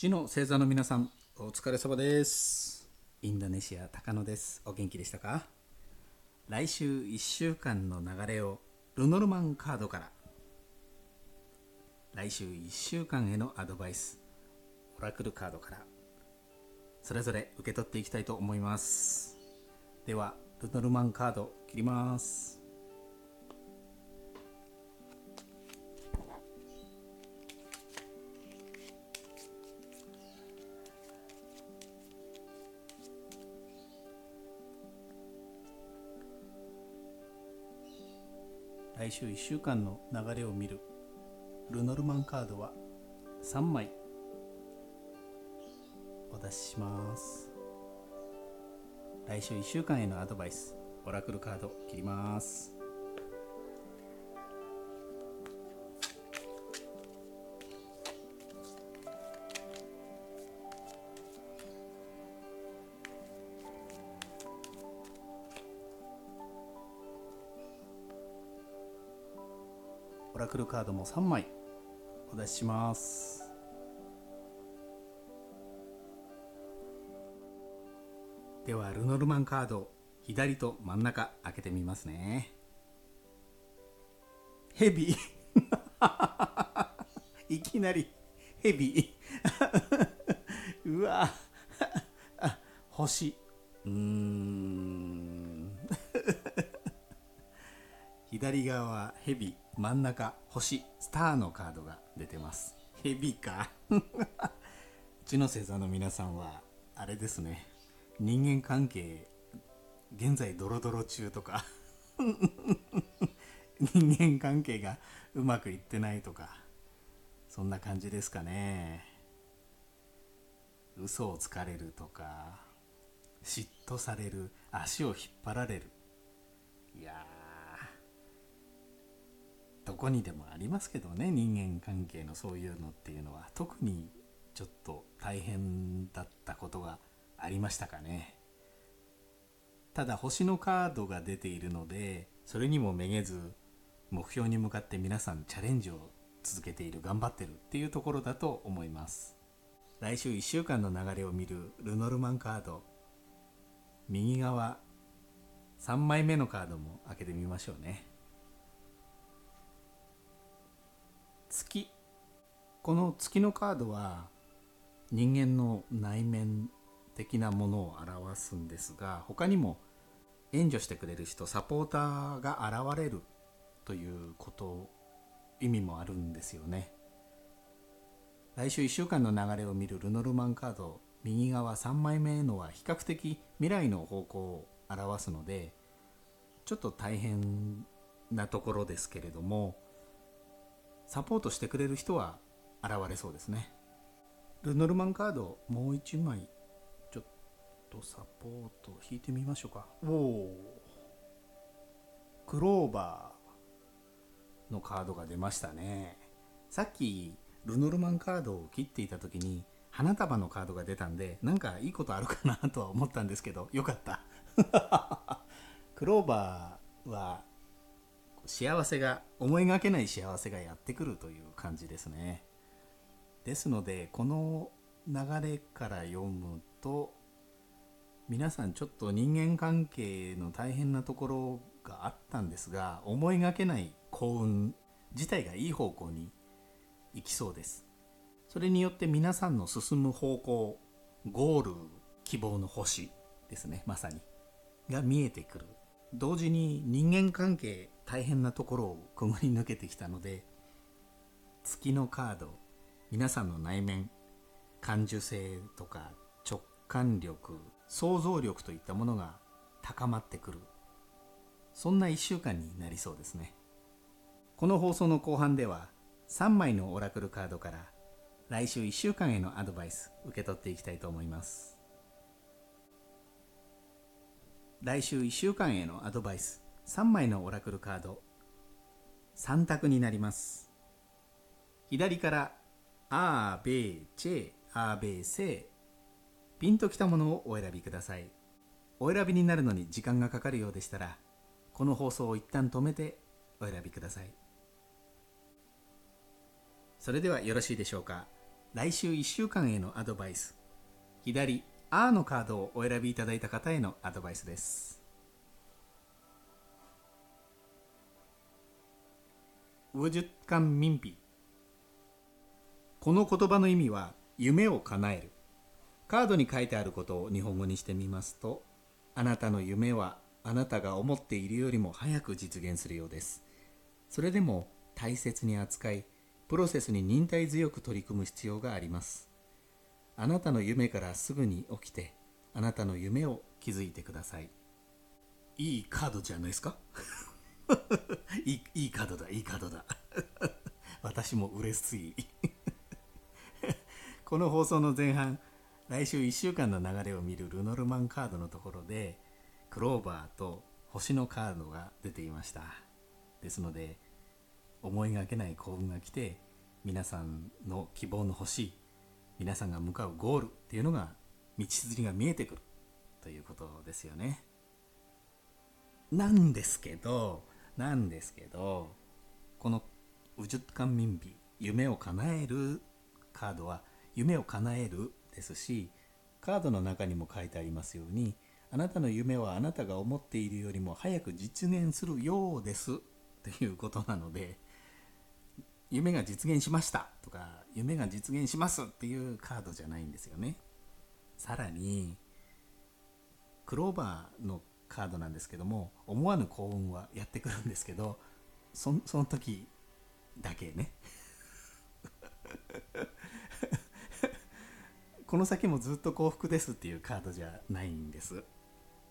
地の星座の皆さんお疲れ様ですインドネシア高野ですお元気でしたか来週1週間の流れをルノルマンカードから来週1週間へのアドバイスオラクルカードからそれぞれ受け取っていきたいと思いますでは。ルノルマンカード切ります来週1週間の流れを見る。ルノルマンカードは3枚。お出しします。来週1週間へのアドバイス。オラクルカード切ります。ラクルカードも3枚お出しします。ではルノルマンカード左と真ん中開けてみますね。ヘビ。いきなりヘビ。うわ。星。うーん。左側はヘビ真ん中星スターのカードが出てます。ヘビか。うちの星座の皆さんはあれですね。人間関係現在ドロドロ中とか。人間関係がうまくいってないとか。そんな感じですかね。嘘をつかれるとか。嫉妬される。足を引っ張られる。いやどこにでもありますけどね人間関係のそういうのっていうのは。特にちょっと大変だったことがありましたかね。ただ星のカードが出ているのでそれにもめげず目標に向かって皆さんチャレンジを続けている頑張ってるっていうところだと思います。来週1週間の流れを見るルノルマンカード。右側3枚目のカードも開けてみましょうね。月。この月のカードは人間の内面的なものを表すんですが他にも援助してくれる人サポーターが現れるということ意味もあるんですよね。来週1週間の流れを見るルノルマンカード右側3枚目のは比較的未来の方向を表すのでちょっと大変なところですけれどもサポートしてくれる人は現れそうですね。ルノルマンカードもう1枚。ちょっとサポート引いてみましょうか。おおクローバーのカードが出ましたね。さっきルノルマンカードを切っていた時に花束のカードが出たんでなんかいいことあるかなとは思ったんですけどよかった。クローバーは幸せが思いがけない幸せがやってくるという感じですね。ですのでこの流れから読むと皆さんちょっと人間関係の大変なところがあったんですが思いがけない幸運自体がいい方向に行きそうです。それによって皆さんの進む方向ゴール希望の星ですねまさにが見えてくる。同時に人間関係大変なところをくぐり抜けてきたので月のカード皆さんの内面感受性とか直感力想像力といったものが高まってくる。そんな1週間になりそうですね。この放送の後半では3枚のオラクルカードから来週1週間へのアドバイス受け取っていきたいと思います。来週1週間へのアドバイス。3枚のオラクルカード。3択になります。左からアーベーチェアーベーセーピンときたものをお選びください。お選びになるのに時間がかかるようでしたらこの放送を一旦止めてお選びください。それではよろしいでしょうか。来週1週間へのアドバイス。左 R のカードをお選びいただいた方へのアドバイスです。ウジュカンミンピ。この言葉の意味は夢を叶える。カードに書いてあることを日本語にしてみますとあなたの夢はあなたが思っているよりも早く実現するようです。それでも大切に扱いプロセスに忍耐強く取り組む必要があります。あなたの夢からすぐに起きてあなたの夢を築いてください。いいカードじゃないですか？いいいカードだいいカードだ。私も嬉しい。この放送の前半来週1週間の流れを見るルノルマンカードのところでクローバーと星のカードが出ていました。ですので思いがけない幸運が来て皆さんの希望の星皆さんが向かうゴールっていうのが道筋が見えてくるということですよね。なんですけどなんですけどこのウジュッカンミンビ夢を叶えるカードは夢を叶えるですしカードの中にも書いてありますようにあなたの夢はあなたが思っているよりも早く実現するようですということなので夢が実現しましたとか夢が実現しますっていうカードじゃないんですよね。さらにクローバーのカードなんですけども思わぬ幸運はやってくるんですけどそその時だけね。この先もずっと幸福ですっていうカードじゃないんです。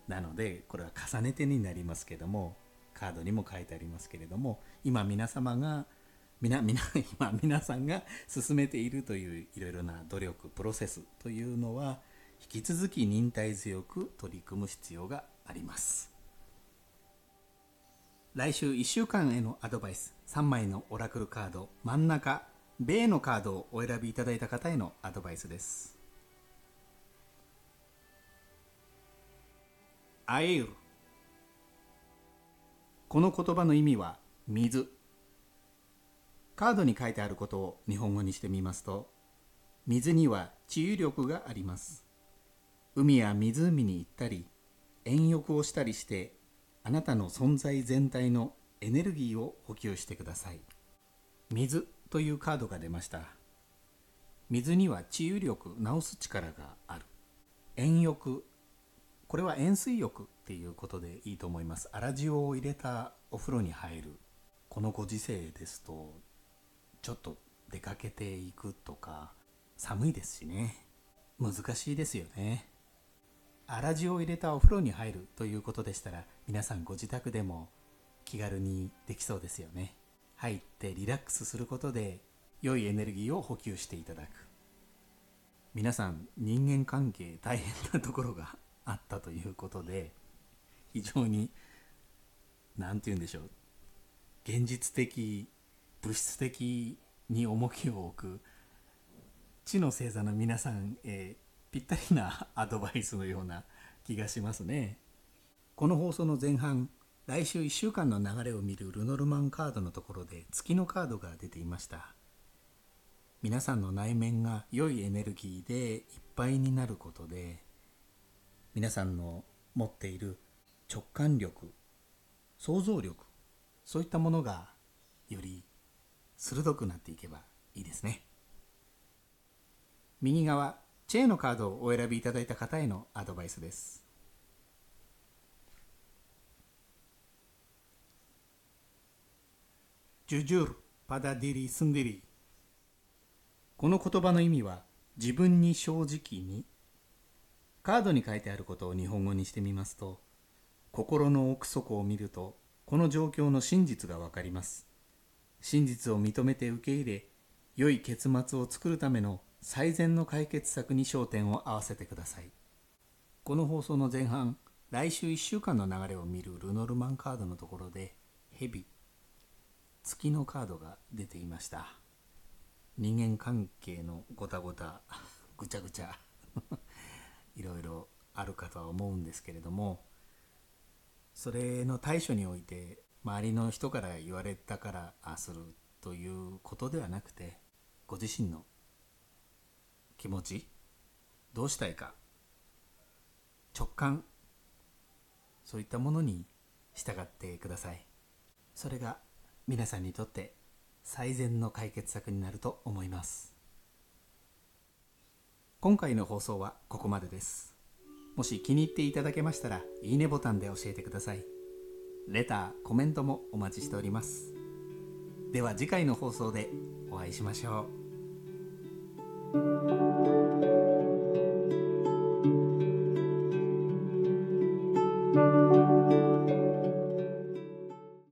なのでこれは重ねてになりますけどもカードにも書いてありますけれども今皆様が 皆皆今皆さんが進めているといういろいろな努力プロセスというのは引き続き忍耐強く取り組む必要があります。来週1週間へのアドバイス3枚のオラクルカード真ん中米のカードをお選びいただいた方へのアドバイスです。アエールこの言葉の意味は水。カードに書いてあることを日本語にしてみますと水には治癒力があります。海や湖に行ったり遠浴をしたりしてあなたの存在全体のエネルギーを補給してください。水というカードが出ました。水には治癒力治す力がある。遠浴。これは塩水浴っていうことでいいと思います。粗塩を入れたお風呂に入る。このご時世ですとちょっと出かけていくとか寒いですしね。難しいですよね。粗塩を入れたお風呂に入るということでしたら皆さんご自宅でも気軽にできそうですよね。入ってリラックスすることで良いエネルギーを補給していただく。皆さん人間関係大変なところがあったということで非常に何て言うんでしょう。現実的物質的に重きを置く地の星座の皆さんへぴったりなアドバイスのような気がしますね。この放送の前半来週1週間の流れを見るルノルマンカードのところで月のカードが出ていました。皆さんの内面が良いエネルギーでいっぱいになることで皆さんの持っている直感力想像力そういったものがより鋭くなっていけばいいですね。右側チェーのカードをお選びいただいた方へのアドバイスです。ジュジュールパダディリスンディリ。この言葉の意味は自分に正直にカードに書いてあることを日本語にしてみますと心の奥底を見るとこの状況の真実がわかります真実を認めて受け入れ良い結末を作るための最善の解決策に焦点を合わせてください。この放送の前半来週1週間の流れを見るルノルマンカードのところでヘビ月のカードが出ていました。人間関係のごたごたぐちゃぐちゃ いろいろあるかとは思うんですけれどもそれの対処において周りの人から言われたからあするということではなくてご自身の気持ちどうしたいか直感そういったものに従ってください。それが皆さんにとって最善の解決策になると思います。今回の放送はここまでです。もし気に入っていただけましたらいいねボタンで教えてください。レターコメントもお待ちしております。では次回の放送でお会いしましょう。